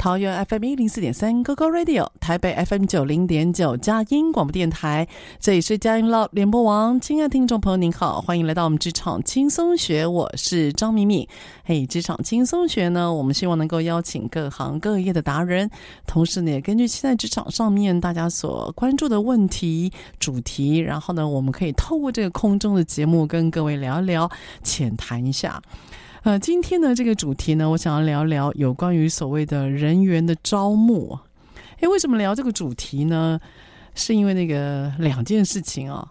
桃园 FM 一零四点三 GoGo Radio，台北 FM 九零点九佳音广播电台，这里是佳音 Love 联播网。亲爱的听众朋友，您好，欢迎来到我们职场轻松学，我是张敏敏。嘿，职场轻松学呢，我们希望能够邀请各行各业的达人，同时呢，也根据现在职场上面大家所关注的问题主题，然后呢，我们可以透过这个空中的节目跟各位聊一聊，浅谈一下。呃，今天的这个主题呢，我想要聊聊有关于所谓的人员的招募。诶，为什么聊这个主题呢？是因为那个两件事情啊，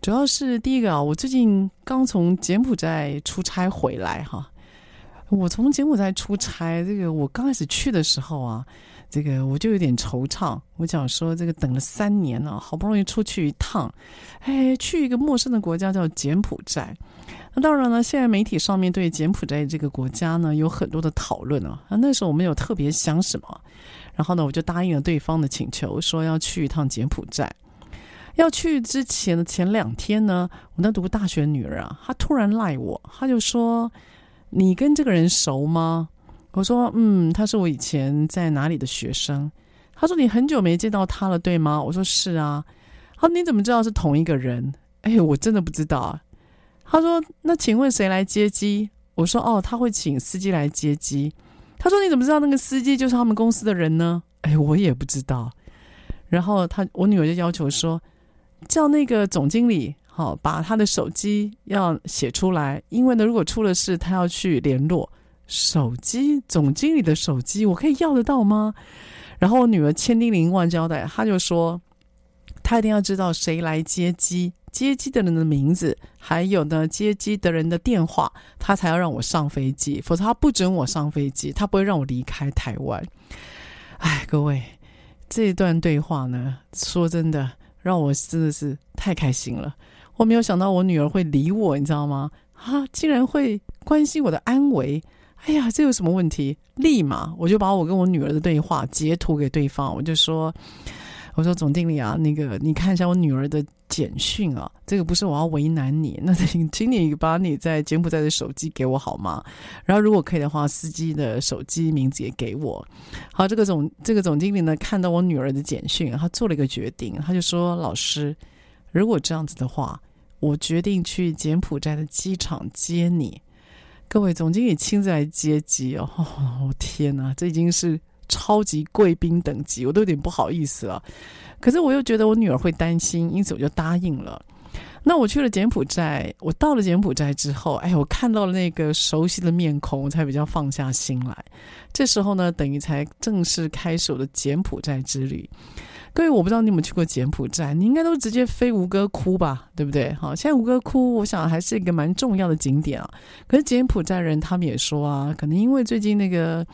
主要是第一个啊，我最近刚从柬埔寨出差回来哈。我从柬埔寨出差，这个我刚开始去的时候啊，这个我就有点惆怅。我想说，这个等了三年了，好不容易出去一趟，哎，去一个陌生的国家叫柬埔寨。那当然了，现在媒体上面对柬埔寨这个国家呢，有很多的讨论啊。那那时候我没有特别想什么，然后呢，我就答应了对方的请求，说要去一趟柬埔寨。要去之前的前两天呢，我那读大学的女儿啊，她突然赖我，她就说：“你跟这个人熟吗？”我说：“嗯，他是我以前在哪里的学生。”他说：“你很久没见到他了，对吗？”我说：“是啊。”他说：“你怎么知道是同一个人？”哎，我真的不知道啊。他说：“那请问谁来接机？”我说：“哦，他会请司机来接机。”他说：“你怎么知道那个司机就是他们公司的人呢？”哎，我也不知道。然后他，我女儿就要求说：“叫那个总经理，好，把他的手机要写出来，因为呢，如果出了事，他要去联络。手机，总经理的手机，我可以要得到吗？”然后我女儿千叮咛万交代，他就说：“他一定要知道谁来接机。”接机的人的名字，还有呢，接机的人的电话，他才要让我上飞机，否则他不准我上飞机，他不会让我离开台湾。哎，各位，这一段对话呢，说真的，让我真的是太开心了。我没有想到我女儿会理我，你知道吗？啊，竟然会关心我的安危。哎呀，这有什么问题？立马我就把我跟我女儿的对话截图给对方，我就说。我说总经理啊，那个你看一下我女儿的简讯啊，这个不是我要为难你，那请请你把你在柬埔寨的手机给我好吗？然后如果可以的话，司机的手机名字也给我。好，这个总这个总经理呢，看到我女儿的简讯，他做了一个决定，他就说：“老师，如果这样子的话，我决定去柬埔寨的机场接你。”各位，总经理亲自来接机哦，天哪，这已经是。超级贵宾等级，我都有点不好意思了。可是我又觉得我女儿会担心，因此我就答应了。那我去了柬埔寨，我到了柬埔寨之后，哎，我看到了那个熟悉的面孔，我才比较放下心来。这时候呢，等于才正式开始我的柬埔寨之旅。各位，我不知道你有没有去过柬埔寨，你应该都直接飞吴哥窟吧，对不对？好，现在吴哥窟，我想还是一个蛮重要的景点啊。可是柬埔寨人他们也说啊，可能因为最近那个，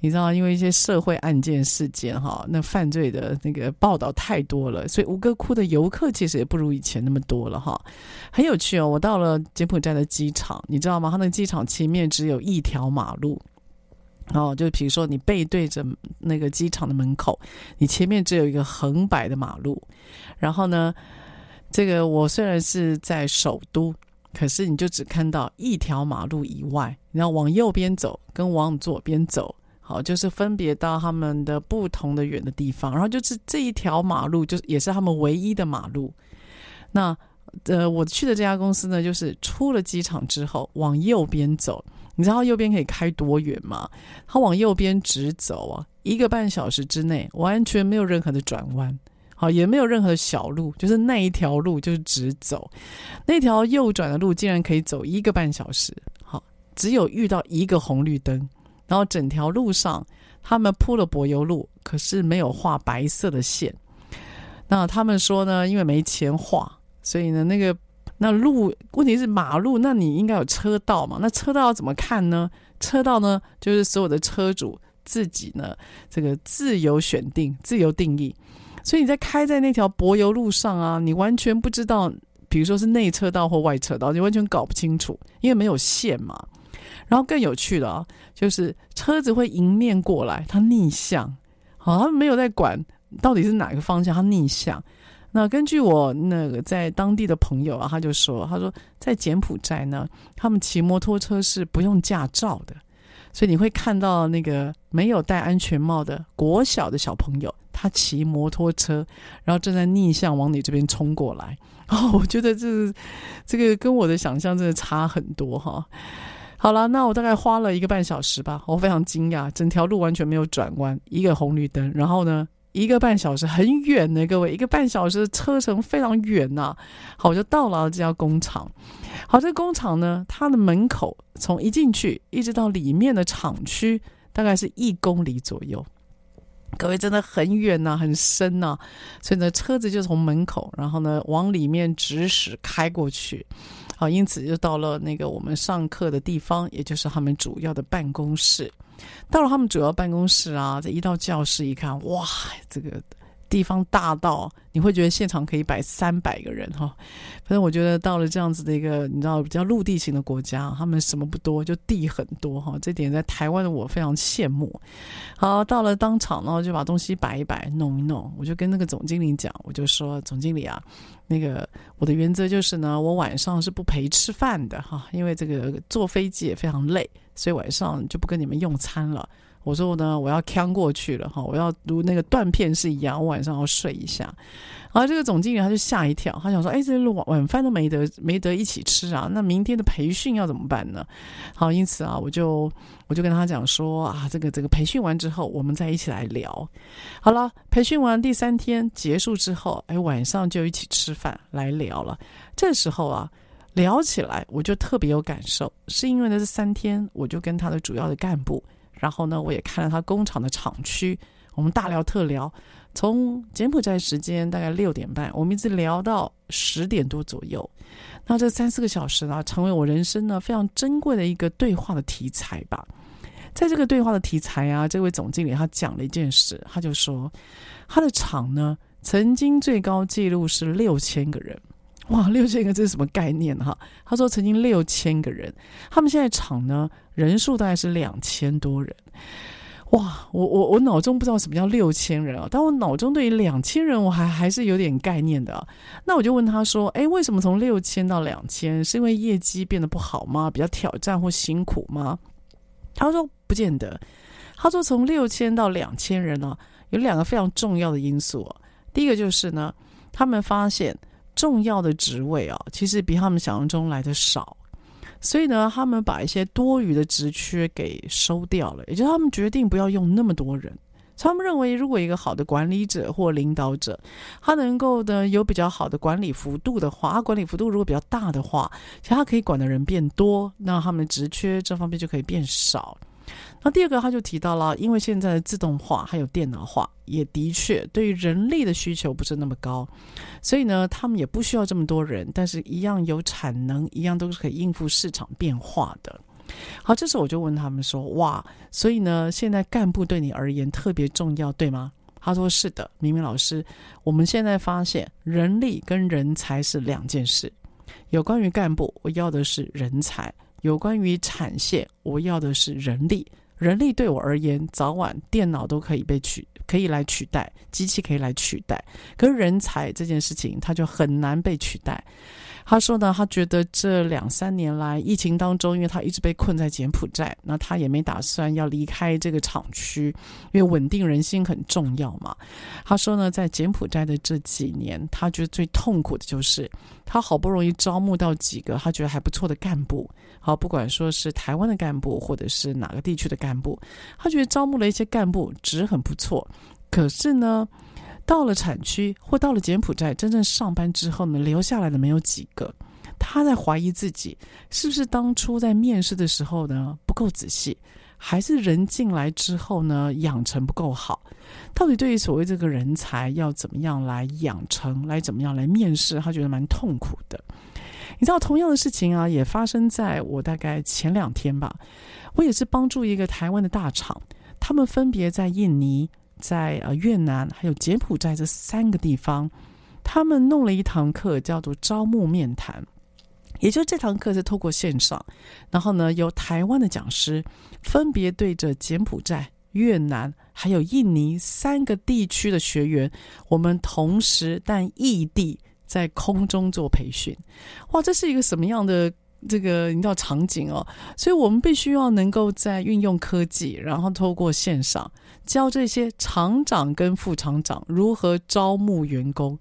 你知道，因为一些社会案件事件哈，那犯罪的那个报道太多了，所以吴哥窟的游客其实也不如以前那么多了哈。很有趣哦，我到了柬埔寨的机场，你知道吗？他那个机场前面只有一条马路。哦，就比如说你背对着那个机场的门口，你前面只有一个横摆的马路，然后呢，这个我虽然是在首都，可是你就只看到一条马路以外，你要往右边走跟往左边走，好，就是分别到他们的不同的远的地方，然后就是这一条马路，就是也是他们唯一的马路。那呃，我去的这家公司呢，就是出了机场之后往右边走，你知道右边可以开多远吗？他往右边直走啊，一个半小时之内完全没有任何的转弯。好，也没有任何的小路，就是那一条路就是直走，那条右转的路竟然可以走一个半小时。好，只有遇到一个红绿灯，然后整条路上他们铺了柏油路，可是没有画白色的线。那他们说呢，因为没钱画，所以呢，那个那路问题是马路，那你应该有车道嘛？那车道要怎么看呢？车道呢，就是所有的车主自己呢，这个自由选定、自由定义。所以你在开在那条柏油路上啊，你完全不知道，比如说是内车道或外车道，你完全搞不清楚，因为没有线嘛。然后更有趣的啊，就是车子会迎面过来，它逆向，好，像没有在管到底是哪个方向，它逆向。那根据我那个在当地的朋友啊，他就说，他说在柬埔寨呢，他们骑摩托车是不用驾照的，所以你会看到那个没有戴安全帽的国小的小朋友。他骑摩托车，然后正在逆向往你这边冲过来。哦，我觉得这这个跟我的想象真的差很多哈。好了，那我大概花了一个半小时吧，我非常惊讶，整条路完全没有转弯，一个红绿灯，然后呢，一个半小时很远呢，各位，一个半小时车程非常远呐。好，我就到了这家工厂。好，这个工厂呢，它的门口从一进去一直到里面的厂区，大概是一公里左右。各位真的很远呐、很深呐、所以呢，车子就从门口，然后呢，往里面直驶开过去，好，因此就到了那个我们上课的地方，也就是他们主要的办公室。到了他们主要办公室啊，这一到教室一看，哇，这个。地方大到你会觉得现场可以摆三百个人哈，反正我觉得到了这样子的一个你知道比较陆地型的国家，他们什么不多，就地很多哈，这点在台湾的我非常羡慕。好，到了当场呢，就把东西摆一摆，弄一弄，我就跟那个总经理讲，我就说总经理啊，那个我的原则就是呢，我晚上是不陪吃饭的哈，因为这个坐飞机也非常累，所以晚上就不跟你们用餐了。我说我呢，我要扛过去了哈，我要如那个断片是一样，我晚上要睡一下。然后这个总经理他就吓一跳，他想说：“哎，这晚晚饭都没得没得一起吃啊，那明天的培训要怎么办呢？”好，因此啊，我就我就跟他讲说：“啊，这个这个培训完之后，我们再一起来聊。”好了，培训完第三天结束之后，哎，晚上就一起吃饭来聊了。这时候啊，聊起来我就特别有感受，是因为呢这三天我就跟他的主要的干部。然后呢，我也看了他工厂的厂区，我们大聊特聊，从柬埔寨时间大概六点半，我们一直聊到十点多左右。那这三四个小时呢，成为我人生呢非常珍贵的一个对话的题材吧。在这个对话的题材啊，这位总经理他讲了一件事，他就说他的厂呢曾经最高纪录是六千个人。哇，六千个这是什么概念哈？他说曾经六千个人，他们现在厂呢人数大概是两千多人。哇，我我我脑中不知道什么叫六千人啊，但我脑中对于两千人我还还是有点概念的啊。那我就问他说，诶，为什么从六千到两千？是因为业绩变得不好吗？比较挑战或辛苦吗？他说不见得。他说从六千到两千人呢，有两个非常重要的因素。第一个就是呢，他们发现。重要的职位啊，其实比他们想象中来的少，所以呢，他们把一些多余的职缺给收掉了，也就是他们决定不要用那么多人。他们认为，如果一个好的管理者或领导者，他能够的有比较好的管理幅度的话，他管理幅度如果比较大的话，其实他可以管的人变多，那他们的职缺这方面就可以变少。那第二个，他就提到了，因为现在的自动化还有电脑化，也的确对于人力的需求不是那么高，所以呢，他们也不需要这么多人，但是一样有产能，一样都是可以应付市场变化的。好，这时候我就问他们说：“哇，所以呢，现在干部对你而言特别重要，对吗？”他说：“是的，明明老师，我们现在发现人力跟人才是两件事。有关于干部，我要的是人才。”有关于产线，我要的是人力，人力对我而言，早晚电脑都可以被取，可以来取代，机器可以来取代。可是人才这件事情，它就很难被取代。他说呢，他觉得这两三年来疫情当中，因为他一直被困在柬埔寨，那他也没打算要离开这个厂区，因为稳定人心很重要嘛。他说呢，在柬埔寨的这几年，他觉得最痛苦的就是他好不容易招募到几个他觉得还不错的干部，好，不管说是台湾的干部或者是哪个地区的干部，他觉得招募了一些干部，值很不错，可是呢。到了产区或到了柬埔寨，真正上班之后呢，留下来的没有几个。他在怀疑自己是不是当初在面试的时候呢不够仔细，还是人进来之后呢养成不够好？到底对于所谓这个人才要怎么样来养成，来怎么样来面试，他觉得蛮痛苦的。你知道，同样的事情啊，也发生在我大概前两天吧。我也是帮助一个台湾的大厂，他们分别在印尼。在呃越南还有柬埔寨这三个地方，他们弄了一堂课，叫做招募面谈。也就是这堂课是透过线上，然后呢，由台湾的讲师分别对着柬埔寨、越南还有印尼三个地区的学员，我们同时但异地在空中做培训。哇，这是一个什么样的？这个你知道场景哦，所以我们必须要能够在运用科技，然后透过线上教这些厂长跟副厂长如何招募员工。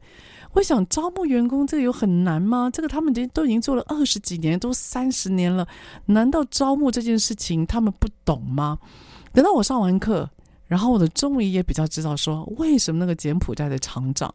我想招募员工这个有很难吗？这个他们已经都已经做了二十几年，都三十年了，难道招募这件事情他们不懂吗？等到我上完课，然后我的终于也比较知道说，为什么那个柬埔寨的厂长。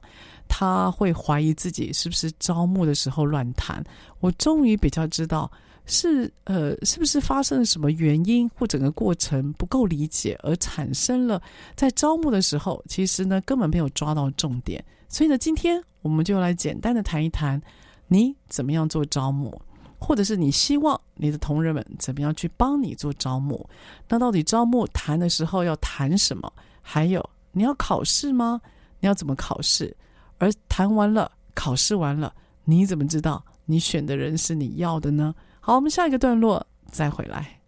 他会怀疑自己是不是招募的时候乱谈。我终于比较知道是呃是不是发生了什么原因，或整个过程不够理解，而产生了在招募的时候，其实呢根本没有抓到重点。所以呢，今天我们就来简单的谈一谈，你怎么样做招募，或者是你希望你的同仁们怎么样去帮你做招募。那到底招募谈的时候要谈什么？还有你要考试吗？你要怎么考试？而谈完了，考试完了，你怎么知道你选的人是你要的呢？好，我们下一个段落再回来。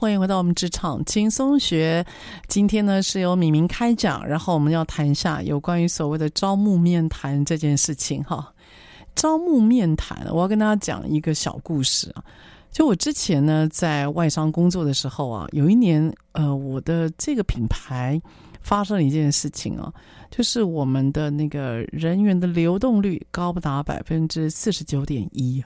欢迎回到我们职场轻松学。今天呢是由敏明开讲，然后我们要谈一下有关于所谓的招募面谈这件事情哈。招募面谈，我要跟大家讲一个小故事啊。就我之前呢在外商工作的时候啊，有一年呃我的这个品牌发生了一件事情啊，就是我们的那个人员的流动率高达百分之四十九点一。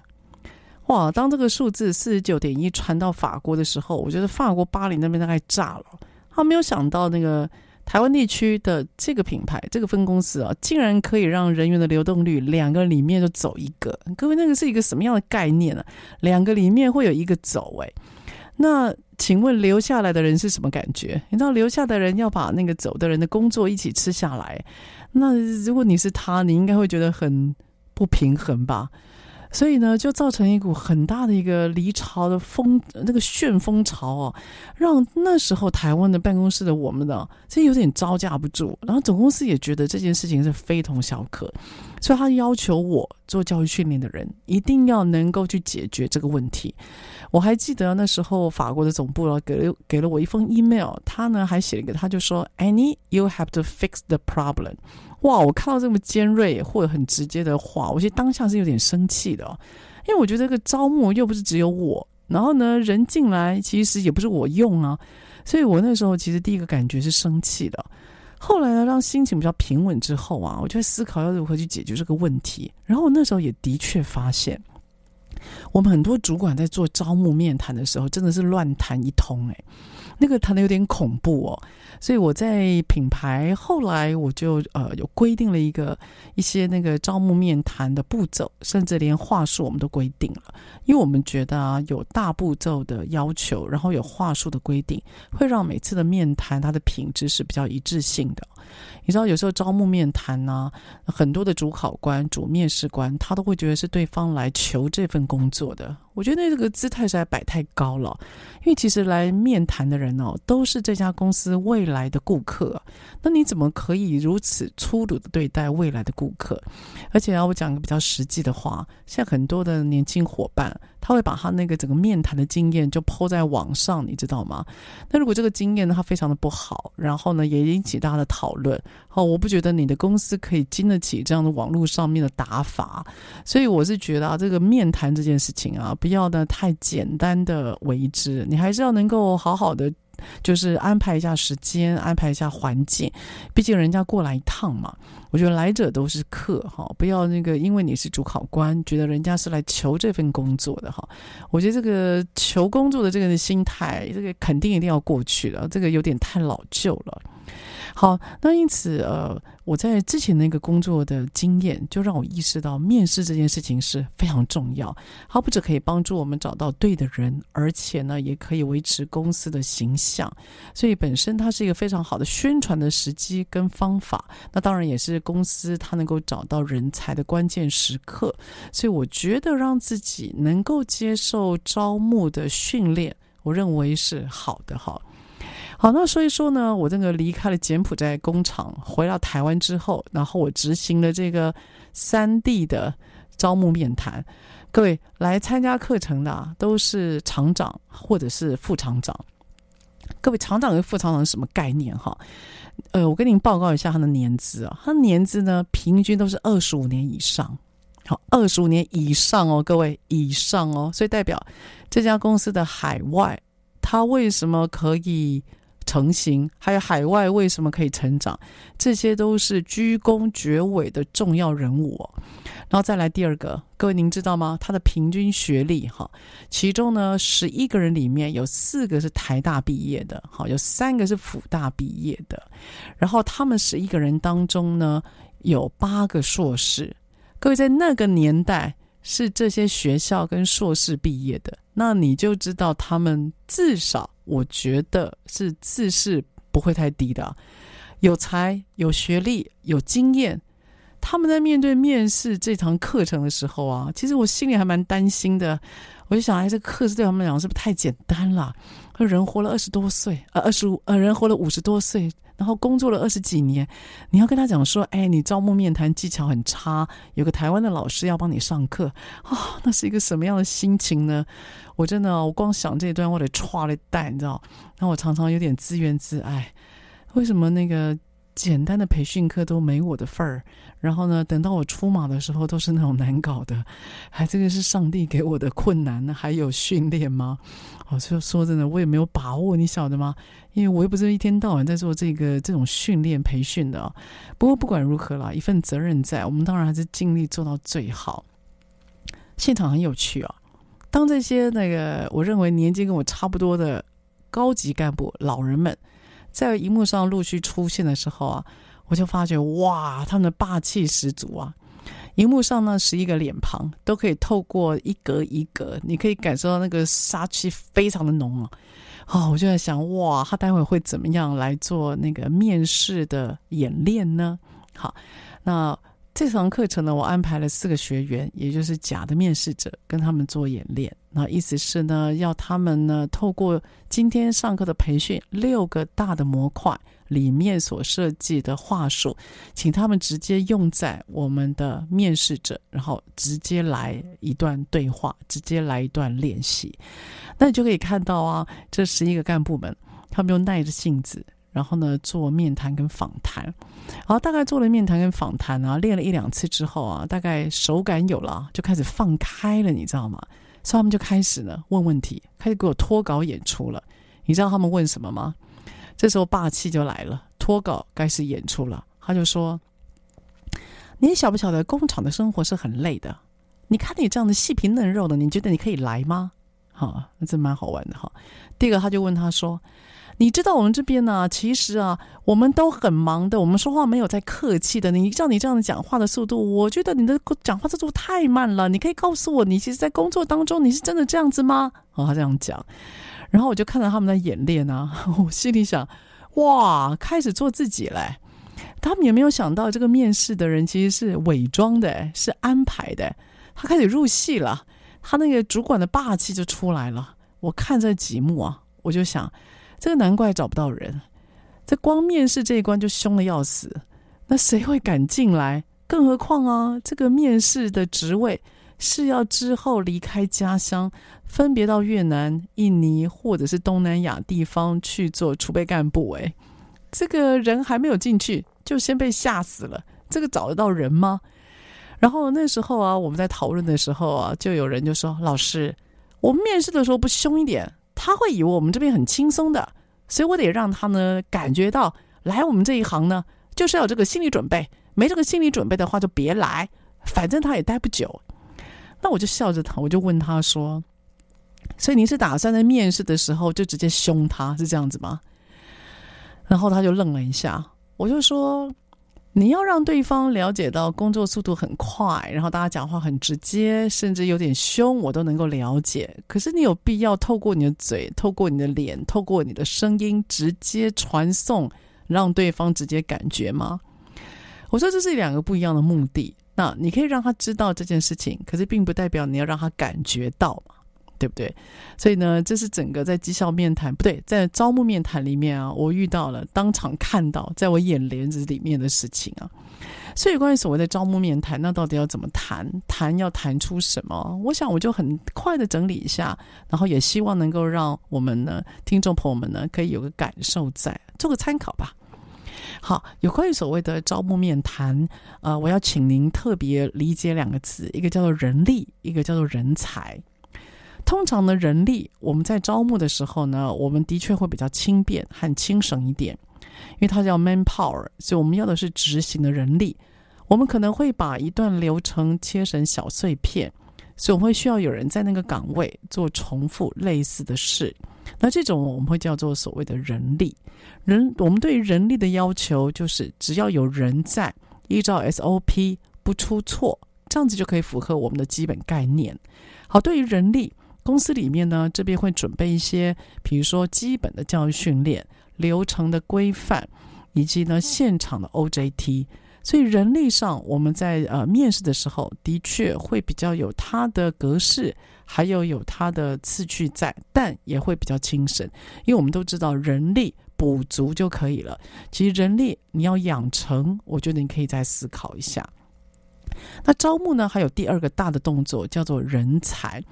哇！当这个数字四十九点一传到法国的时候，我觉得法国巴黎那边大概炸了。他没有想到那个台湾地区的这个品牌、这个分公司啊，竟然可以让人员的流动率两个里面就走一个。各位，那个是一个什么样的概念呢、两个里面会有一个走哎。那请问留下来的人是什么感觉？你知道留下的人要把那个走的人的工作一起吃下来。那如果你是他，你应该会觉得很不平衡吧？所以呢，就造成一股很大的一个离巢的风，那个旋风潮哦，让那时候台湾的办公室的我们呢，这有点招架不住。然后总公司也觉得这件事情是非同小可，所以他要求我做教育训练的人一定要能够去解决这个问题。我还记得那时候法国的总部啊，给了给了我一封 email，他呢还写了一个，他就说：“Annie, you have to fix the problem。”哇！我看到这么尖锐或者很直接的话，我其实当下是有点生气的，因为我觉得这个招募又不是只有我，然后呢，人进来其实也不是我用啊，所以我那时候其实第一个感觉是生气的。后来呢，让心情比较平稳之后啊，我就在思考要如何去解决这个问题。然后我那时候也的确发现，我们很多主管在做招募面谈的时候，真的是乱谈一通诶。那个谈的有点恐怖哦，所以我在品牌后来我就呃有规定了一个一些那个招募面谈的步骤，甚至连话术我们都规定了，因为我们觉得啊有大步骤的要求，然后有话术的规定，会让每次的面谈它的品质是比较一致性的。你知道有时候招募面谈呢，很多的主考官、主面试官他都会觉得是对方来求这份工作的。我觉得那个姿态实在摆太高了，因为其实来面谈的人哦，都是这家公司未来的顾客。那你怎么可以如此粗鲁的对待未来的顾客？而且啊，我讲个比较实际的话，现在很多的年轻伙伴，他会把他那个整个面谈的经验就抛在网上，你知道吗？那如果这个经验呢，他非常的不好，然后呢，也引起大家的讨论。好，我不觉得你的公司可以经得起这样的网络上面的打法，所以我是觉得啊，这个面谈这件事情啊。不要呢太简单的为之，你还是要能够好好的，就是安排一下时间，安排一下环境。毕竟人家过来一趟嘛，我觉得来者都是客哈，不要那个因为你是主考官，觉得人家是来求这份工作的哈。我觉得这个求工作的这个心态，这个肯定一定要过去的，这个有点太老旧了。好，那因此，呃，我在之前那个工作的经验，就让我意识到面试这件事情是非常重要。它不只可以帮助我们找到对的人，而且呢，也可以维持公司的形象。所以本身它是一个非常好的宣传的时机跟方法。那当然也是公司它能够找到人才的关键时刻。所以我觉得让自己能够接受招募的训练，我认为是好的，好。好，那所以说呢，我这个离开了柬埔寨工厂，回到台湾之后，然后我执行了这个三地的招募面谈。各位来参加课程的啊，都是厂长或者是副厂长。各位厂长跟副厂长是什么概念哈？呃，我跟您报告一下他的年资啊，他年资呢，平均都是二十五年以上。好，二十五年以上哦，各位以上哦，所以代表这家公司的海外，他为什么可以？成型，还有海外为什么可以成长，这些都是居功厥伟的重要人物哦。然后再来第二个，各位您知道吗？他的平均学历哈，其中呢十一个人里面有四个是台大毕业的，好，有三个是辅大毕业的。然后他们十一个人当中呢，有八个硕士。各位在那个年代是这些学校跟硕士毕业的，那你就知道他们至少。我觉得是自视不会太低的，有才、有学历、有经验，他们在面对面试这堂课程的时候啊，其实我心里还蛮担心的。我就想，哎，这课是对他们来讲是不是太简单了？人活了二十多岁，呃，二十五，呃，人活了五十多岁，然后工作了二十几年，你要跟他讲说，哎，你招募面谈技巧很差，有个台湾的老师要帮你上课，啊、哦，那是一个什么样的心情呢？我真的，我光想这一段，我得歘一大，你知道？那我常常有点自怨自艾，为什么那个？简单的培训课都没我的份儿，然后呢，等到我出马的时候都是那种难搞的，还这个是上帝给我的困难呢？还有训练吗？我、哦、就说真的，我也没有把握，你晓得吗？因为我又不是一天到晚在做这个这种训练培训的。不过不管如何啦，一份责任在，我们当然还是尽力做到最好。现场很有趣啊，当这些那个我认为年纪跟我差不多的高级干部老人们。在荧幕上陆续出现的时候啊，我就发觉哇，他们的霸气十足啊！荧幕上呢，十一个脸庞都可以透过一格一格，你可以感受到那个杀气非常的浓啊！哦，我就在想，哇，他待会会怎么样来做那个面试的演练呢？好，那。这堂课程呢，我安排了四个学员，也就是假的面试者，跟他们做演练。那意思是呢，要他们呢，透过今天上课的培训，六个大的模块里面所设计的话术，请他们直接用在我们的面试者，然后直接来一段对话，直接来一段练习。那你就可以看到啊，这十一个干部们，他们又耐着性子。然后呢，做面谈跟访谈，然后大概做了面谈跟访谈啊，练了一两次之后啊，大概手感有了，就开始放开了，你知道吗？所以他们就开始呢问问题，开始给我脱稿演出了。你知道他们问什么吗？这时候霸气就来了，脱稿开始演出了。他就说：“你晓不晓得工厂的生活是很累的？你看你这样的细皮嫩肉的，你觉得你可以来吗？”好，那真蛮好玩的哈。第二个他就问他说。你知道我们这边呢、其实啊，我们都很忙的，我们说话没有在客气的。你照你这样的讲话的速度，我觉得你的讲话速度太慢了。你可以告诉我，你其实，在工作当中，你是真的这样子吗？哦，他这样讲，然后我就看到他们在演练啊，我心里想，哇，开始做自己嘞。他们也没有想到，这个面试的人其实是伪装的，是安排的。他开始入戏了，他那个主管的霸气就出来了。我看这几幕啊，我就想。这个难怪找不到人，这光面试这一关就凶的要死，那谁会敢进来？更何况啊，这个面试的职位是要之后离开家乡，分别到越南、印尼或者是东南亚地方去做储备干部。哎，这个人还没有进去，就先被吓死了。这个找得到人吗？然后那时候啊，我们在讨论的时候啊，就有人就说：“老师，我们面试的时候不凶一点。”他会以为我们这边很轻松的，所以我得让他呢感觉到来我们这一行呢，就是要有这个心理准备。没这个心理准备的话，就别来，反正他也待不久。那我就笑着他，我就问他说：“所以你是打算在面试的时候就直接凶他，是这样子吗？”然后他就愣了一下，我就说。你要让对方了解到工作速度很快，然后大家讲话很直接，甚至有点凶，我都能够了解。可是你有必要透过你的嘴、透过你的脸、透过你的声音直接传送，让对方直接感觉吗？我说这是两个不一样的目的。那你可以让他知道这件事情，可是并不代表你要让他感觉到嘛。对不对？所以呢，这是整个在绩效面谈，不对，在招募面谈里面啊，我遇到了当场看到，在我眼帘子里面的事情啊。所以关于所谓的招募面谈，那到底要怎么谈？谈要谈出什么？我想我就很快的整理一下，然后也希望能够让我们呢，听众朋友们呢，可以有个感受在，做个参考吧。好，有关于所谓的招募面谈，呃，我要请您特别理解两个词，一个叫做人力，一个叫做人才。通常的人力，我们在招募的时候呢，我们的确会比较轻便和轻省一点，因为它叫 manpower，所以我们要的是执行的人力。我们可能会把一段流程切成小碎片，所以我们会需要有人在那个岗位做重复类似的事。那这种我们会叫做所谓的人力。人，我们对于人力的要求就是只要有人在，依照 SOP 不出错，这样子就可以符合我们的基本概念。好，对于人力。公司里面呢，这边会准备一些，比如说基本的教育训练、流程的规范，以及呢现场的 OJT。所以人力上，我们在呃面试的时候，的确会比较有它的格式，还有有它的次序在，但也会比较轻省，因为我们都知道人力补足就可以了。其实人力你要养成，我觉得你可以再思考一下。那招募呢，还有第二个大的动作叫做人才，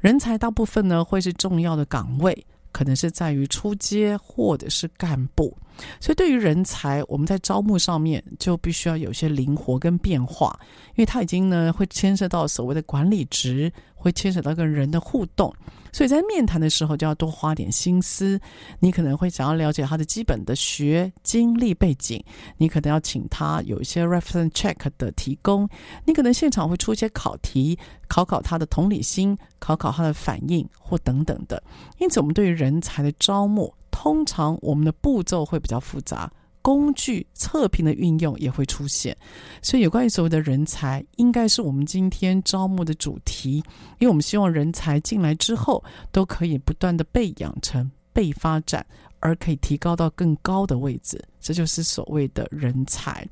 人才大部分呢会是重要的岗位。可能是在于出街或者是干部，所以对于人才，我们在招募上面就必须要有些灵活跟变化，因为它已经呢会牵涉到所谓的管理值，会牵涉到跟人的互动。所以在面谈的时候就要多花点心思，你可能会想要了解他的基本的学经历背景，你可能要请他有一些 reference check 的提供，你可能现场会出一些考题，考考他的同理心，考考他的反应或等等的。因此，我们对于人才的招募，通常我们的步骤会比较复杂。工具测评的运用也会出现，所以有关于所谓的人才，应该是我们今天招募的主题。因为我们希望人才进来之后，都可以不断的被养成、被发展，而可以提高到更高的位置。这就是所谓的人才。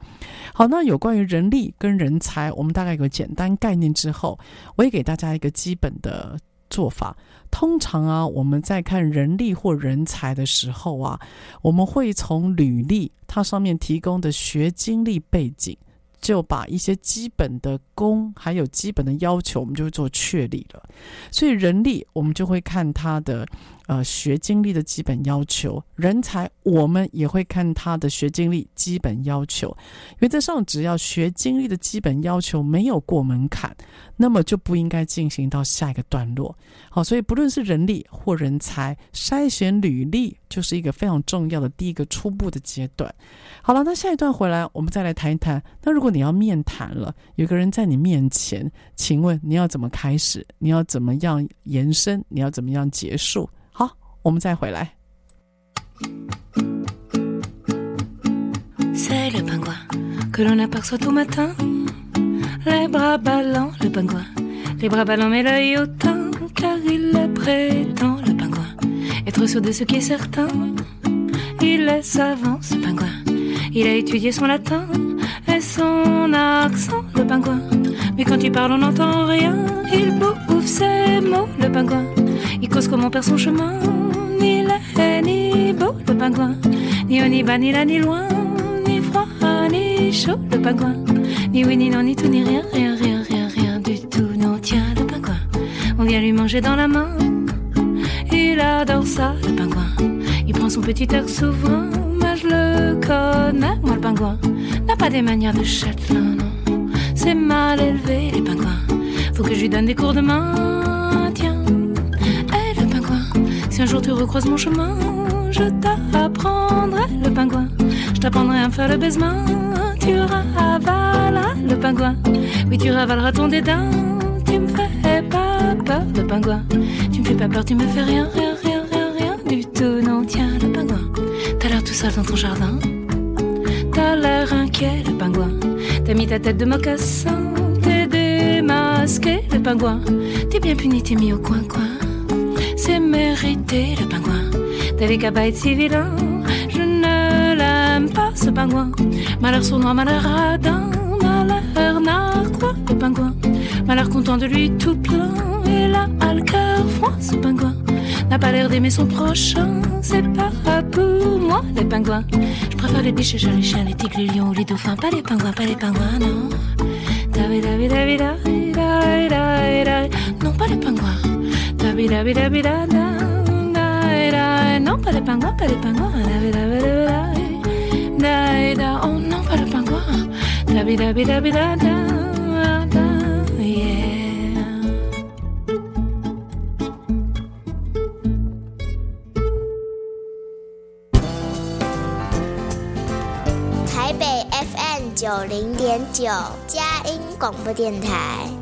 好，那有关于人力跟人才，我们大概有个简单概念之后，我也给大家一个基本的做法。通常啊，我们在看人力或人才的时候啊，我们会从履历它上面提供的学经历背景，就把一些基本的功还有基本的要求，我们就会做确立了。所以人力我们就会看他的。呃，学经历的基本要求，人才我们也会看他的学经历基本要求。原则上，只要学经历的基本要求没有过门槛，那么就不应该进行到下一个段落。好，所以不论是人力或人才，筛选履历就是一个非常重要的第一个初步的阶段。好了，那下一段回来，我们再来谈一谈。那如果你要面谈了，有个人在你面前，请问你要怎么开始？你要怎么样延伸？你要怎么样结束？我们再回来。C'est le pingouin que l'on aperçoit tout matin, les bras ballants, le pingouin, les bras ballants mais l'œil hautain, car il est prétend, le pingouin, être sûr de ce qui est certain. Il est savant, ce pingouin, il a étudié son latin et son accent, le pingouin. Mais quand il parle, on n'entend rien, il bouffe ses mots, le pingouin, il cause comment perd son chemin ni laid, ni beau, le pingouin. Ni haut, ni bas, ni là, ni loin. Ni froid, ni chaud, le pingouin. Ni oui, ni non, ni tout, ni rien, rien, rien, rien, rien du tout. Non, tiens, le pingouin. On vient lui manger dans la main. Il adore ça, le pingouin. Il prend son petit air souverain. Mais je le connais, moi, le pingouin. N'a pas des manières de châtelain, non. C'est mal élevé, les pingouins. Faut que je lui donne des cours de main un jour tu recroises mon chemin, je t'apprendrai le pingouin. Je t'apprendrai à faire le baisement. Tu ravaleras le pingouin. Oui, tu ravaleras ton dédain. Tu me fais pas peur, le pingouin. Tu me fais pas peur, tu me fais rien, rien, rien, rien, rien du tout. Non, tiens, le pingouin. T'as l'air tout seul dans ton jardin. T'as l'air inquiet, le pingouin. T'as mis ta tête de mocassin. T'es démasqué, le pingouin. T'es bien puni, t'es mis au coin-coin c'est mérité le pingouin. Pas être si vilain. Je ne l'aime pas ce pingouin. Malheur sournois, malheur radin, malheur narquois le pingouin. Malheur content de lui tout plein. Et là, a le cœur froid ce pingouin. N'a pas l'air d'aimer son prochain. C'est pas pour moi les pingouins. Je préfère les biches, les chiens, les tigres, les lions les dauphins. Pas les pingouins, pas les pingouins, non. Non, pas les pingouins. Non, pas les pingouins, pas les pingouins. Oh non, pas le pingouin. Yeah. 台北 FM 九零点九，佳音广播电台。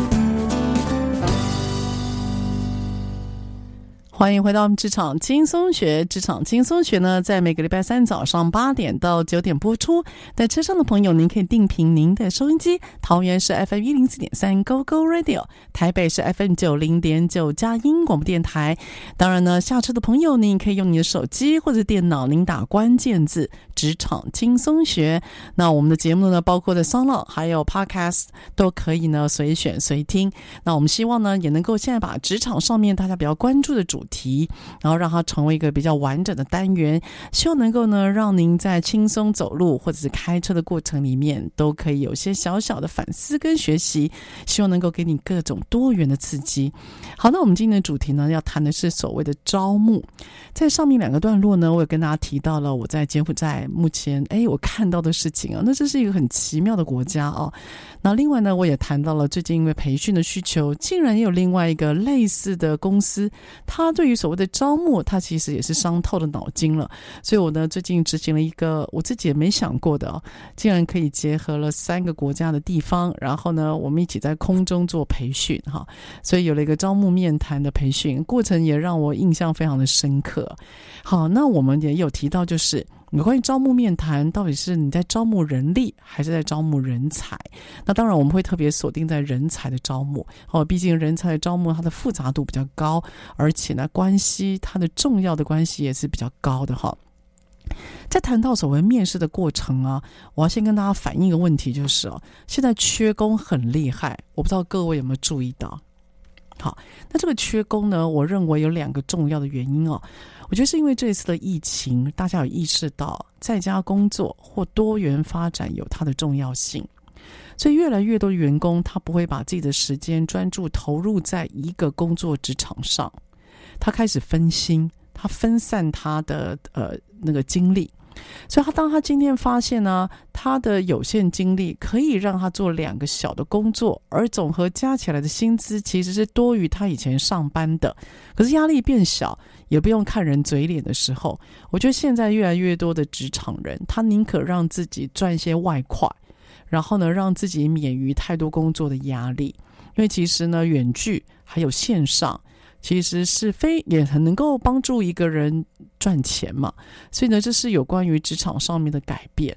欢迎回到我们职场轻松学。职场轻松学呢，在每个礼拜三早上八点到九点播出。在车上的朋友，您可以定频您的收音机。桃园是 FM 一零四点三 Go Go Radio，台北是 FM 九零点九佳音广播电台。当然呢，下车的朋友，您可以用你的手机或者电脑，您打关键字“职场轻松学”。那我们的节目呢，包括的 Sound 还有 Podcast 都可以呢，随选随听。那我们希望呢，也能够现在把职场上面大家比较关注的主题，然后让它成为一个比较完整的单元，希望能够呢，让您在轻松走路或者是开车的过程里面，都可以有些小小的反思跟学习，希望能够给你各种多元的刺激。好，那我们今天的主题呢，要谈的是所谓的招募。在上面两个段落呢，我也跟大家提到了我在柬埔寨目前哎我看到的事情啊，那这是一个很奇妙的国家哦。那另外呢，我也谈到了最近因为培训的需求，竟然也有另外一个类似的公司，它对于所谓的招募，它其实也是伤透了脑筋了。所以我呢最近执行了一个我自己也没想过的哦，竟然可以结合了三个国家的地方，然后呢我们一起在空中做培训哈，所以有了一个招募面谈的培训过程，也让我印象非常的深刻。好，那我们也有提到就是。有关于招募面谈，到底是你在招募人力，还是在招募人才？那当然，我们会特别锁定在人才的招募哦，毕竟人才的招募它的复杂度比较高，而且呢，关系它的重要的关系也是比较高的哈。在谈到所谓面试的过程啊，我要先跟大家反映一个问题，就是哦，现在缺工很厉害，我不知道各位有没有注意到？好，那这个缺工呢，我认为有两个重要的原因哦。我觉得是因为这一次的疫情，大家有意识到在家工作或多元发展有它的重要性，所以越来越多的员工他不会把自己的时间专注投入在一个工作职场上，他开始分心，他分散他的呃那个精力。所以他当他今天发现呢，他的有限精力可以让他做两个小的工作，而总和加起来的薪资其实是多于他以前上班的，可是压力变小，也不用看人嘴脸的时候，我觉得现在越来越多的职场人，他宁可让自己赚一些外快，然后呢，让自己免于太多工作的压力，因为其实呢，远距还有线上。其实是非也很能够帮助一个人赚钱嘛，所以呢，这是有关于职场上面的改变。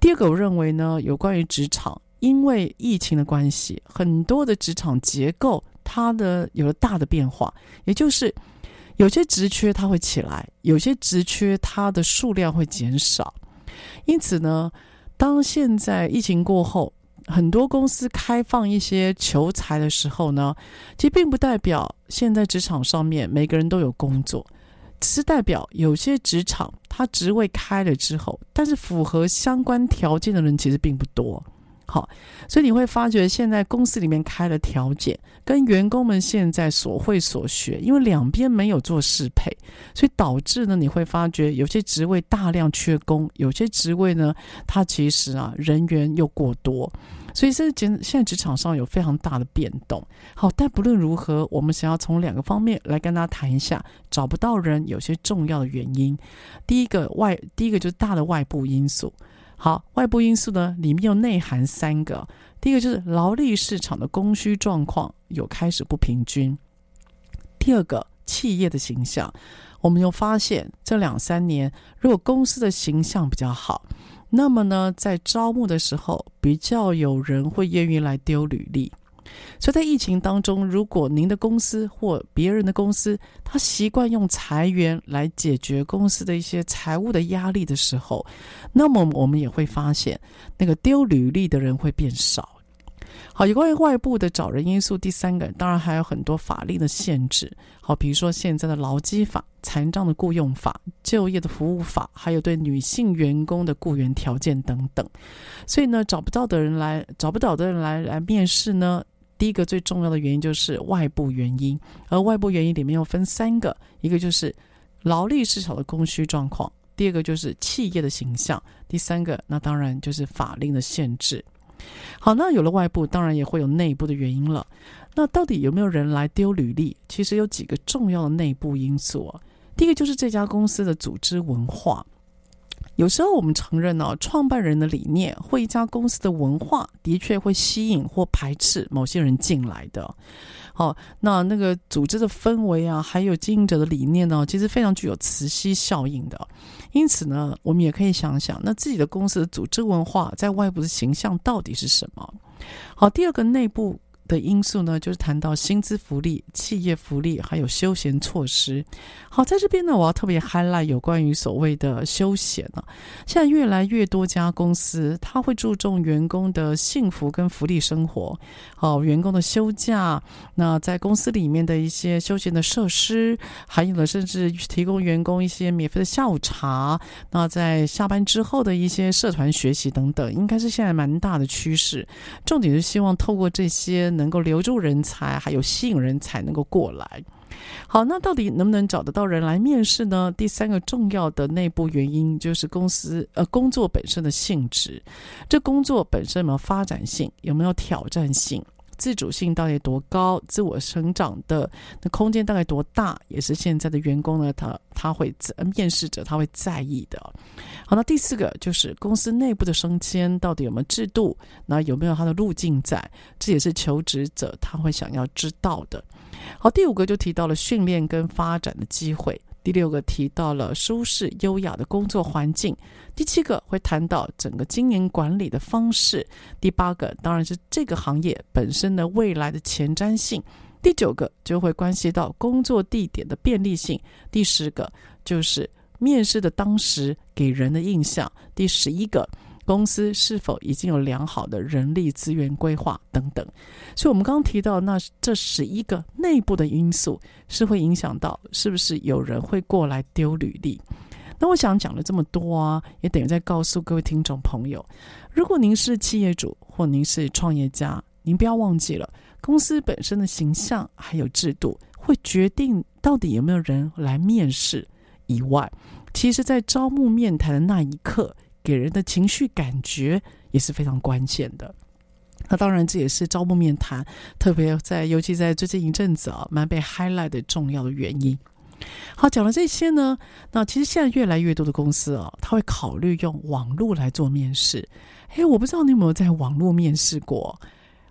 第二个，我认为呢，有关于职场，因为疫情的关系，很多的职场结构它的有了大的变化，也就是有些职缺它会起来，有些职缺它的数量会减少。因此呢，当现在疫情过后，很多公司开放一些求才的时候呢，其实并不代表现在职场上面每个人都有工作，只是代表有些职场它职位开了之后，但是符合相关条件的人其实并不多。好，所以你会发觉现在公司里面开了条件，跟员工们现在所会所学，因为两边没有做适配，所以导致呢，你会发觉有些职位大量缺工，有些职位呢，它其实啊人员又过多。所以这现现在职场上有非常大的变动。好，但不论如何，我们想要从两个方面来跟大家谈一下找不到人有些重要的原因。第一个外，第一个就是大的外部因素。好，外部因素呢，里面又内涵三个。第一个就是劳力市场的供需状况有开始不平均。第二个，企业的形象，我们又发现这两三年，如果公司的形象比较好。那么呢，在招募的时候，比较有人会愿意来丢履历。所以在疫情当中，如果您的公司或别人的公司，他习惯用裁员来解决公司的一些财务的压力的时候，那么我们也会发现，那个丢履历的人会变少。好，有关于外部的找人因素，第三个当然还有很多法令的限制。好，比如说现在的劳基法、残障的雇佣法、就业的服务法，还有对女性员工的雇员条件等等。所以呢，找不到的人来，找不到的人来来面试呢，第一个最重要的原因就是外部原因，而外部原因里面又分三个，一个就是劳力市场的供需状况，第二个就是企业的形象，第三个那当然就是法令的限制。好，那有了外部，当然也会有内部的原因了。那到底有没有人来丢履历？其实有几个重要的内部因素啊。第一个就是这家公司的组织文化。有时候我们承认哦，创办人的理念或一家公司的文化，的确会吸引或排斥某些人进来的。好，那那个组织的氛围啊，还有经营者的理念呢，其实非常具有磁吸效应的。因此呢，我们也可以想想，那自己的公司的组织文化在外部的形象到底是什么？好，第二个内部。的因素呢，就是谈到薪资福利、企业福利，还有休闲措施。好，在这边呢，我要特别 highlight 有关于所谓的休闲呢、现在越来越多家公司，他会注重员工的幸福跟福利生活。好，员工的休假，那在公司里面的一些休闲的设施，还有呢，甚至提供员工一些免费的下午茶。那在下班之后的一些社团学习等等，应该是现在蛮大的趋势。重点是希望透过这些。能够留住人才，还有吸引人才能够过来。好，那到底能不能找得到人来面试呢？第三个重要的内部原因就是公司呃工作本身的性质，这工作本身有没有发展性，有没有挑战性，自主性到底多高，自我成长的那空间大概多大，也是现在的员工呢，他他会面试者他会在意的。好，那第四个就是公司内部的升迁到底有没有制度，那有没有它的路径在，这也是求职者他会想要知道的。好，第五个就提到了训练跟发展的机会，第六个提到了舒适优雅的工作环境，第七个会谈到整个经营管理的方式，第八个当然是这个行业本身的未来的前瞻性，第九个就会关系到工作地点的便利性，第十个就是。面试的当时给人的印象，第十一个，公司是否已经有良好的人力资源规划等等。所以，我们刚刚提到那这十一个内部的因素，是会影响到是不是有人会过来丢履历。那我想讲了这么多啊，也等于在告诉各位听众朋友，如果您是企业主或您是创业家，您不要忘记了，公司本身的形象还有制度，会决定到底有没有人来面试。以外，其实，在招募面谈的那一刻，给人的情绪感觉也是非常关键的。那当然，这也是招募面谈，特别在尤其在最近一阵子啊，蛮被 highlight 的重要的原因。好，讲了这些呢，那其实现在越来越多的公司啊，他会考虑用网络来做面试。哎，我不知道你有没有在网络面试过？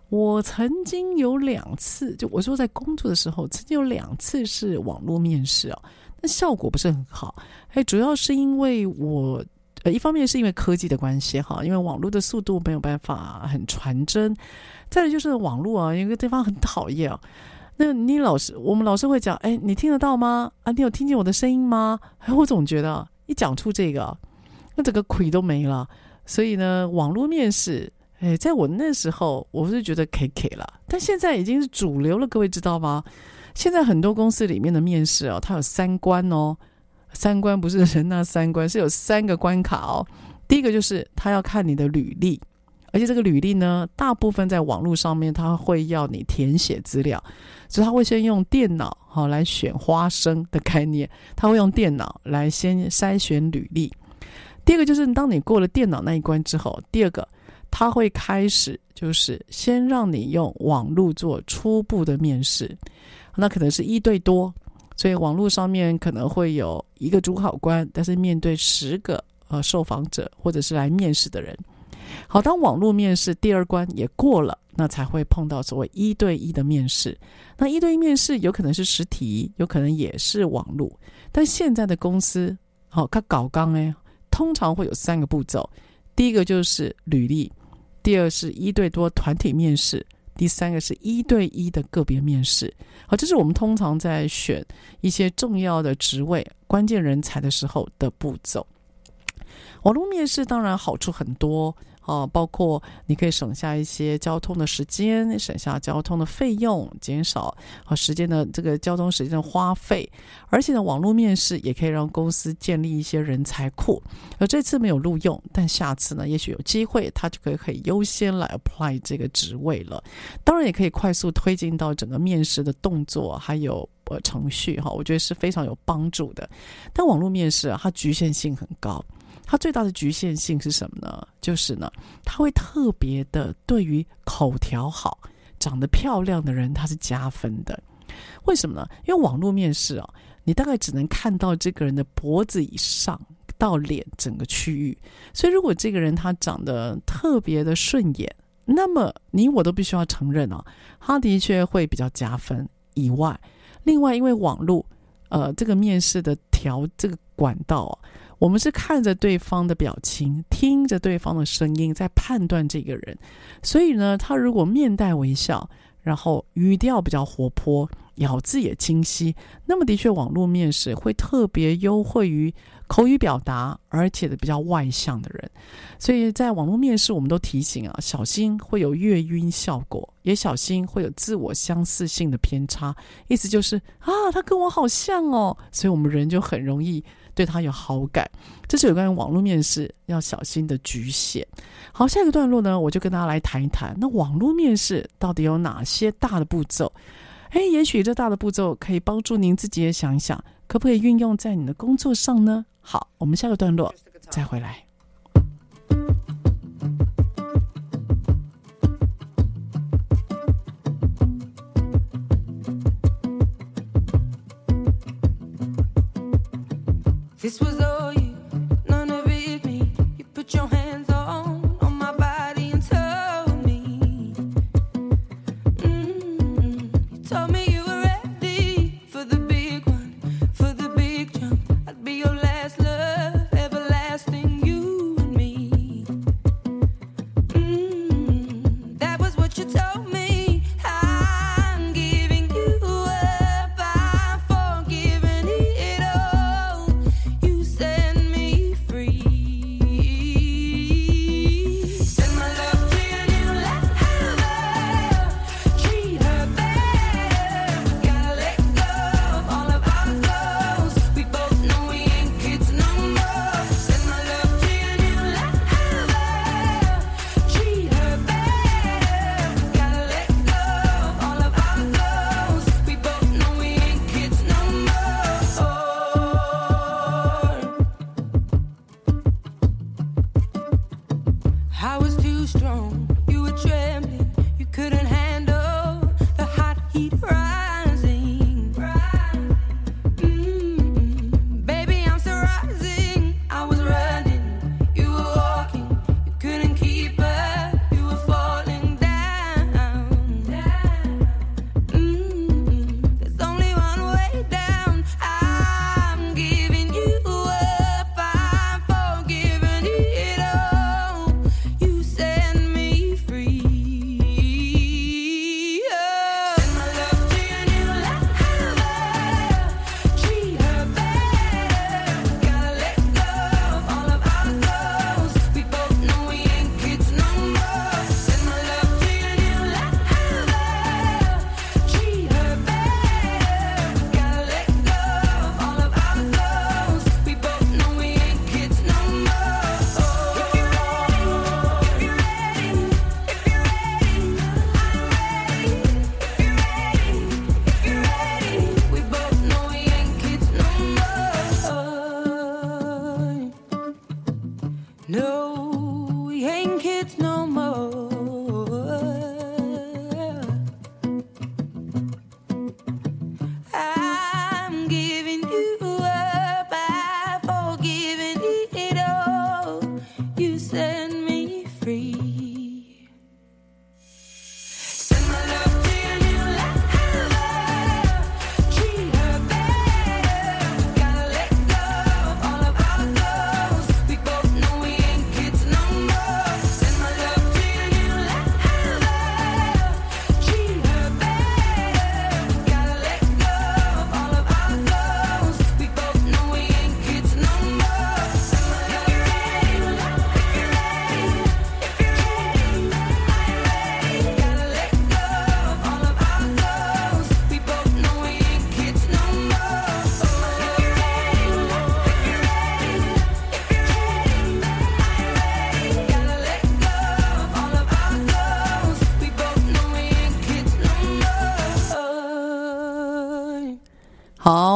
我曾经有两次，就我说在工作的时候，曾经有两次是网络面试哦啊。效果不是很好，哎，主要是因为我，呃，一方面是因为科技的关系哈，因为网络的速度没有办法很传真，再来就是网络啊，有个地方很讨厌啊，那你老是，我们老是会讲，哎，你听得到吗？啊，你有听见我的声音吗？哎，我总觉得一讲出这个，那整个亏都没了。所以呢，网络面试，哎，在我那时候，我是觉得 KK 了，但现在已经是主流了，各位知道吗？现在很多公司里面的面试哦，它有三关哦，三关不是人那三关，是有三个关卡哦。第一个就是他要看你的履历，而且这个履历呢，大部分在网络上面他会要你填写资料，所以他会先用电脑好来选花生的概念，他会用电脑来先筛选履历。第二个就是当你过了电脑那一关之后，第二个他会开始就是先让你用网络做初步的面试。那可能是一对多，所以网络上面可能会有一个主考官，但是面对十个呃受访者或者是来面试的人。好，当网络面试第二关也过了，那才会碰到所谓一对一的面试。那一对一面试有可能是实体，有可能也是网络。但现在的公司，好，它搞纲哎，通常会有三个步骤：第一个就是履历，第二是一对多团体面试。第三个是一对一的个别面试，好，这是我们通常在选一些重要的职位、关键人才的时候的步骤。网络面试当然好处很多。哦，包括你可以省下一些交通的时间，省下交通的费用，减少和时间的这个交通时间的花费。而且呢，网络面试也可以让公司建立一些人才库。而这次没有录用，但下次呢，也许有机会，他就可以可以优先来 apply 这个职位了。当然，也可以快速推进到整个面试的动作，还有呃程序哈，我觉得是非常有帮助的。但网络面试啊，它局限性很高。它最大的局限性是什么呢？就是呢，它会特别的对于口条好、长得漂亮的人，它是加分的。为什么呢？因为网络面试啊，你大概只能看到这个人的脖子以上，到脸整个区域。所以，如果这个人他长得特别的顺眼，那么你我都必须要承认啊，他的确会比较加分。以外，另外因为网络，呃，这个面试的调这个管道啊，我们是看着对方的表情，听着对方的声音，在判断这个人。所以呢，他如果面带微笑，然后语调比较活泼，咬字也清晰，那么的确网络面试会特别优惠于口语表达，而且的比较外向的人。所以在网络面试，我们都提醒啊，小心会有月晕效果，也小心会有自我相似性的偏差。意思就是啊，他跟我好像哦，所以我们人就很容易对他有好感。这是有关于网络面试要小心的局限。好，下一个段落呢，我就跟大家来谈一谈，那网络面试到底有哪些大的步骤？哎，也许这大的步骤可以帮助您自己也想一想，可不可以运用在你的工作上呢？好，我们下个段落再回来。This was all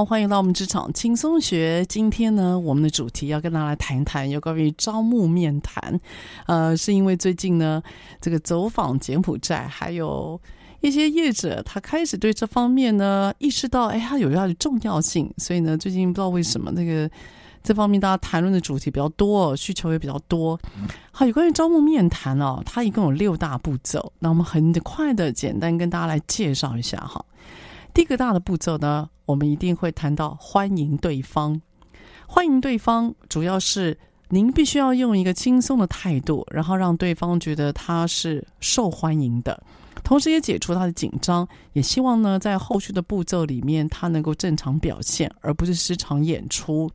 欢迎到我们职场轻松学。今天呢，我们的主题要跟大家来谈一谈有关于招募面谈。呃，是因为最近呢，这个走访柬埔寨，还有一些业者，他开始对这方面呢意识到，哎，它有它的重要性。所以呢，最近不知道为什么那个这方面大家谈论的主题比较多，需求也比较多。好，有关于招募面谈哦，它一共有六大步骤。那我们很快的简单跟大家来介绍一下哈。第一个大的步骤呢，我们一定会谈到欢迎对方。欢迎对方，主要是您必须要用一个轻松的态度，然后让对方觉得他是受欢迎的。同时也解除他的紧张，也希望呢，在后续的步骤里面，他能够正常表现，而不是失常演出。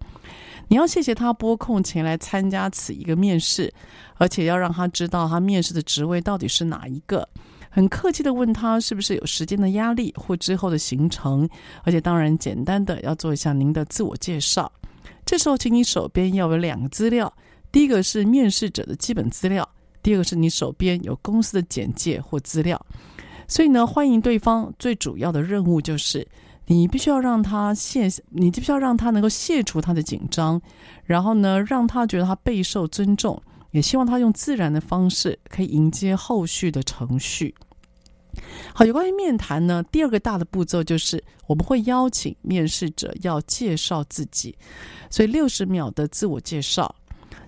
你要谢谢他拨空前来参加此一个面试，而且要让他知道他面试的职位到底是哪一个。很客气地问他是不是有时间的压力或之后的行程，而且当然简单的要做一下您的自我介绍。这时候，请你手边要有两个资料，第一个是面试者的基本资料。第二个是你手边有公司的简介或资料，所以呢，欢迎对方最主要的任务就是，你必须要让他卸，你必须要让他能够卸除他的紧张，然后呢，让他觉得他备受尊重，也希望他用自然的方式可以迎接后续的程序。好，有关于面谈呢，第二个大的步骤就是我们会邀请面试者要介绍自己，所以六十秒的自我介绍。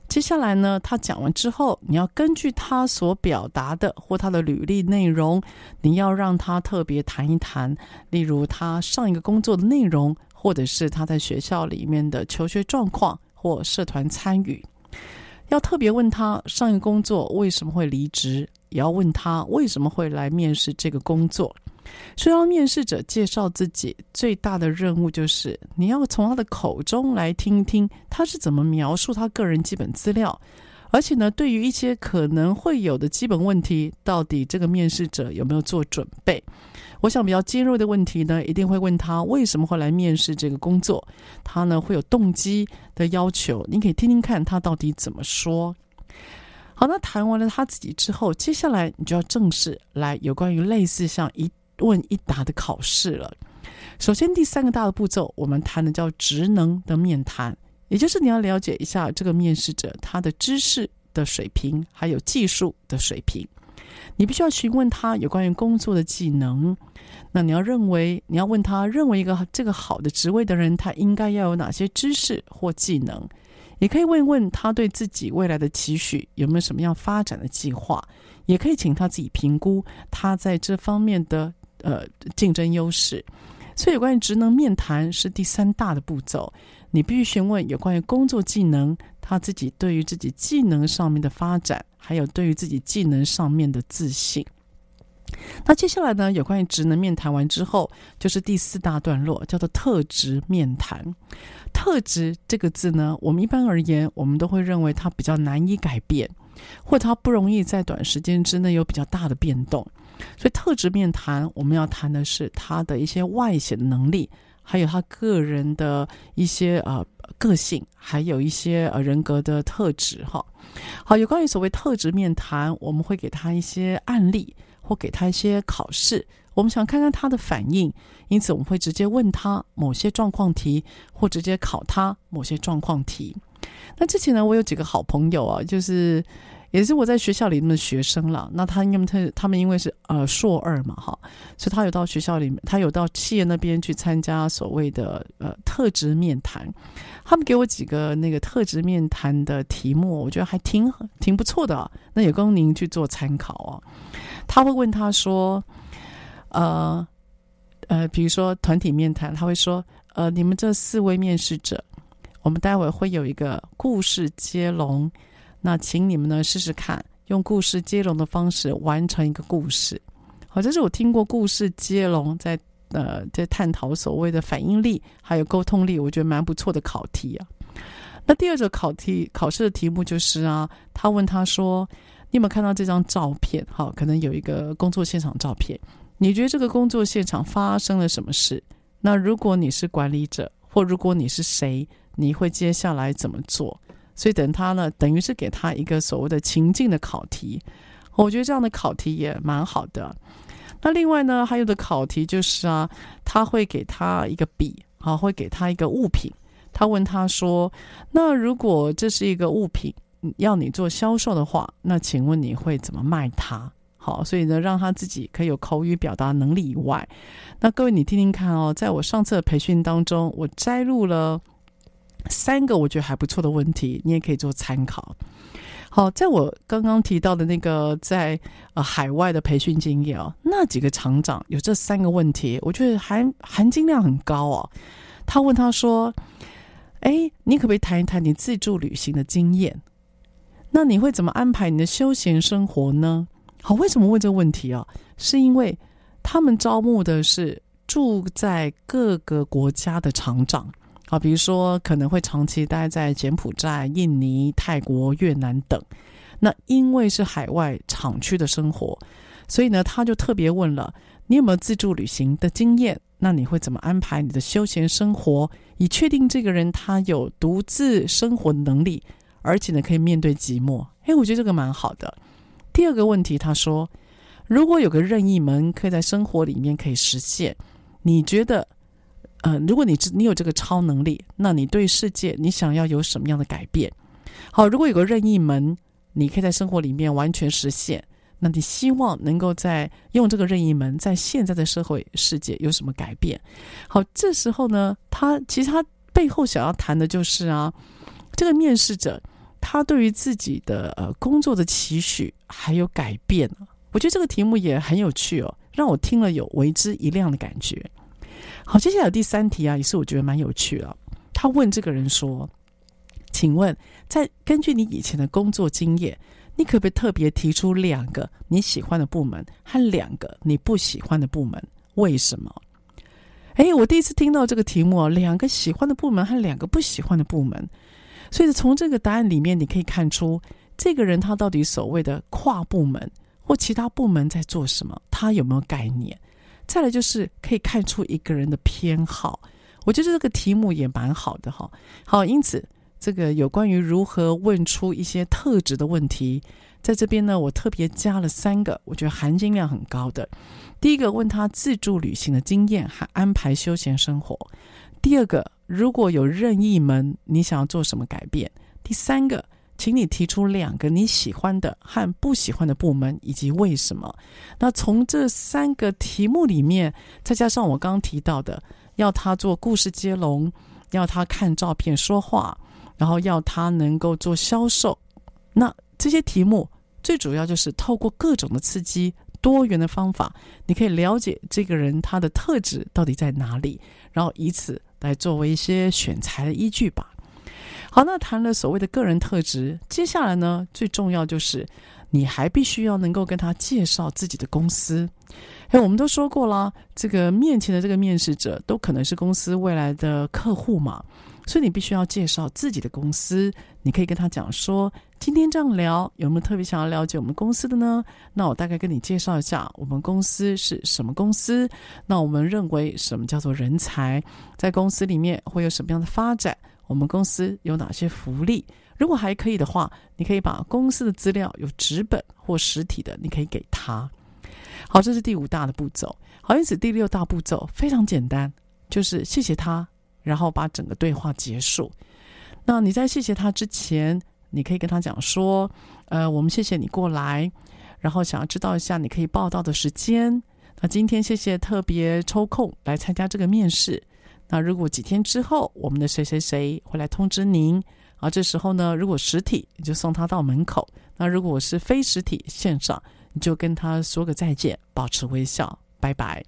接下来呢，他讲完之后，你要根据他所表达的或他的履历内容，你要让他特别谈一谈，例如他上一个工作的内容，或者是他在学校里面的求学状况或社团参与。要特别问他上一个工作为什么会离职，也要问他为什么会来面试这个工作。所以，让面试者介绍自己最大的任务就是，你要从他的口中来听一听他是怎么描述他个人基本资料，而且呢，对于一些可能会有的基本问题，到底这个面试者有没有做准备？我想比较尖锐的问题呢，一定会问他为什么会来面试这个工作，他呢会有动机的要求，你可以听听看他到底怎么说。好，那谈完了他自己之后，接下来你就要正式来有关于类似像一。问一答的考试了。首先，第三个大的步骤，我们谈的叫职能的面谈，也就是你要了解一下这个面试者他的知识的水平，还有技术的水平。你必须要询问他有关于工作的技能。那你要认为，你要问他认为一个这个好的职位的人，他应该要有哪些知识或技能？也可以问问他对自己未来的期许有没有什么样发展的计划？也可以请他自己评估他在这方面的。呃，竞争优势，所以有关于职能面谈是第三大的步骤。你必须询问有关于工作技能，他自己对于自己技能上面的发展，还有对于自己技能上面的自信。那接下来呢，有关于职能面谈完之后，就是第四大段落，叫做特质面谈。特质这个字呢，我们一般而言，我们都会认为它比较难以改变，或它不容易在短时间之内有比较大的变动。所以特质面谈，我们要谈的是他的一些外显能力，还有他个人的一些呃个性，还有一些呃人格的特质哈。好，有关于所谓特质面谈，我们会给他一些案例，或给他一些考试，我们想看看他的反应，因此我们会直接问他某些状况题，或直接考他某些状况题。那之前呢，我有几个好朋友啊，就是。也是我在学校里面的学生了，那他因为他他们因为是呃硕二嘛哈，所以他有到学校里面，他有到企业那边去参加所谓的呃特质面谈。他们给我几个那个特质面谈的题目，我觉得还挺挺不错的，那也供您去做参考哦。他会问他说，呃呃，比如说团体面谈，他会说，呃，你们这四位面试者，我们待会会有一个故事接龙。那请你们呢试试看，用故事接龙的方式完成一个故事。好，这是我听过故事接龙在呃在探讨所谓的反应力还有沟通力，我觉得蛮不错的考题啊。那第二个考题考试的题目就是啊，他问他说：“你有没有看到这张照片？好，可能有一个工作现场照片。你觉得这个工作现场发生了什么事？那如果你是管理者，或如果你是谁，你会接下来怎么做？”所以等他呢，等于是给他一个所谓的情境的考题，我觉得这样的考题也蛮好的。那另外呢，还有的考题就是啊，他会给他一个笔，好，会给他一个物品。他问他说：“那如果这是一个物品，要你做销售的话，那请问你会怎么卖它？”好，所以呢，让他自己可以有口语表达能力以外，那各位你听听看哦，在我上次的培训当中，我摘录了。三个我觉得还不错的问题，你也可以做参考。好，在我刚刚提到的那个在呃海外的培训经验哦，那几个厂长有这三个问题，我觉得含含金量很高哦。他问他说：“哎，你可不可以谈一谈你自助旅行的经验？那你会怎么安排你的休闲生活呢？”好，为什么问这个问题啊？是因为他们招募的是住在各个国家的厂长。好，比如说可能会长期待在柬埔寨、印尼、泰国、越南等。那因为是海外厂区的生活，所以呢，他就特别问了：你有没有自助旅行的经验？那你会怎么安排你的休闲生活，以确定这个人他有独自生活能力，而且呢可以面对寂寞？哎，我觉得这个蛮好的。第二个问题，他说：如果有个任意门可以在生活里面可以实现，你觉得？嗯，如果你你有这个超能力，那你对世界你想要有什么样的改变？好，如果有个任意门，你可以在生活里面完全实现，那你希望能够在用这个任意门在现在的社会世界有什么改变？好，这时候呢，他其实他背后想要谈的就是啊，这个面试者他对于自己的呃工作的期许还有改变。我觉得这个题目也很有趣哦，让我听了有为之一亮的感觉。好，接下来第三题啊，也是我觉得蛮有趣的。他问这个人说：“请问，在根据你以前的工作经验，你可不可以特别提出两个你喜欢的部门和两个你不喜欢的部门？为什么？”哎，我第一次听到这个题目啊，两个喜欢的部门和两个不喜欢的部门。所以从这个答案里面，你可以看出这个人他到底所谓的跨部门或其他部门在做什么，他有没有概念？再来就是可以看出一个人的偏好，我觉得这个题目也蛮好的哈。好，因此这个有关于如何问出一些特质的问题，在这边呢，我特别加了三个，我觉得含金量很高的。第一个，问他自助旅行的经验和安排休闲生活；第二个，如果有任意门，你想要做什么改变；第三个。请你提出两个你喜欢的和不喜欢的部门，以及为什么。那从这三个题目里面，再加上我刚刚提到的，要他做故事接龙，要他看照片说话，然后要他能够做销售。那这些题目最主要就是透过各种的刺激、多元的方法，你可以了解这个人他的特质到底在哪里，然后以此来作为一些选材的依据吧。好，那谈了所谓的个人特质，接下来呢，最重要就是你还必须要能够跟他介绍自己的公司。哎，我们都说过了，这个面前的这个面试者都可能是公司未来的客户嘛，所以你必须要介绍自己的公司。你可以跟他讲说，今天这样聊，有没有特别想要了解我们公司的呢？那我大概跟你介绍一下，我们公司是什么公司？那我们认为什么叫做人才？在公司里面会有什么样的发展？我们公司有哪些福利？如果还可以的话，你可以把公司的资料有纸本或实体的，你可以给他。好，这是第五大的步骤。好，因此第六大步骤非常简单，就是谢谢他，然后把整个对话结束。那你在谢谢他之前，你可以跟他讲说：“呃，我们谢谢你过来，然后想要知道一下你可以报到的时间。那今天谢谢特别抽空来参加这个面试。”那如果几天之后，我们的谁谁谁会来通知您啊？这时候呢，如果实体，你就送他到门口；那如果是非实体线上，你就跟他说个再见，保持微笑，拜拜。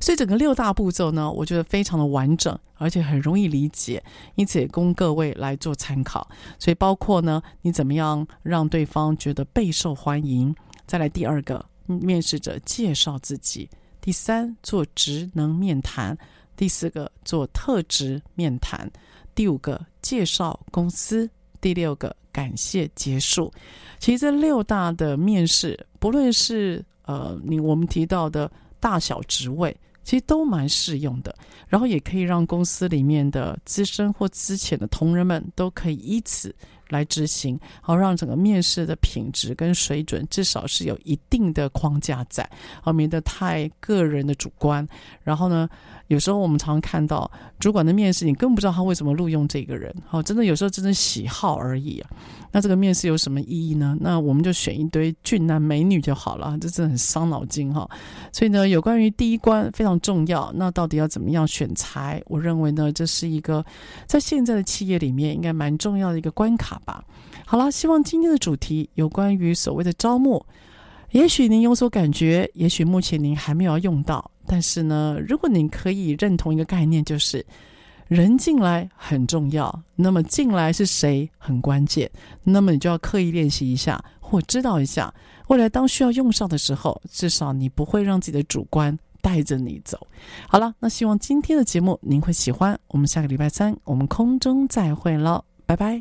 所以整个六大步骤呢，我觉得非常的完整，而且很容易理解，因此也供各位来做参考。所以包括呢，你怎么样让对方觉得备受欢迎？再来第二个，面试者介绍自己；第三，做职能面谈。第四个做特质面谈，第五个介绍公司，第六个感谢结束。其实这六大的面试，不论是呃你我们提到的大小职位，其实都蛮适用的。然后也可以让公司里面的资深或资浅的同仁们都可以依此来执行，好让整个面试的品质跟水准至少是有一定的框架在，好免得太个人的主观。然后呢，有时候我们常常看到主管的面试，你更不知道他为什么录用这个人，好，真的有时候真的喜好而已啊。那这个面试有什么意义呢？那我们就选一堆俊男美女就好了，这真的很伤脑筋哈。所以呢，有关于第一关非常重要，那到底要怎么样选才？我认为呢，这是一个在现在的企业里面应该蛮重要的一个关卡吧。好了，希望今天的主题有关于所谓的招募，也许您有所感觉，也许目前您还没有用到，但是呢，如果您可以认同一个概念，就是。人进来很重要，那么进来是谁很关键，那么你就要刻意练习一下，或知道一下，未来当需要用上的时候，至少你不会让自己的主观带着你走。好了，那希望今天的节目您会喜欢，我们下个礼拜三我们空中再会了，拜拜。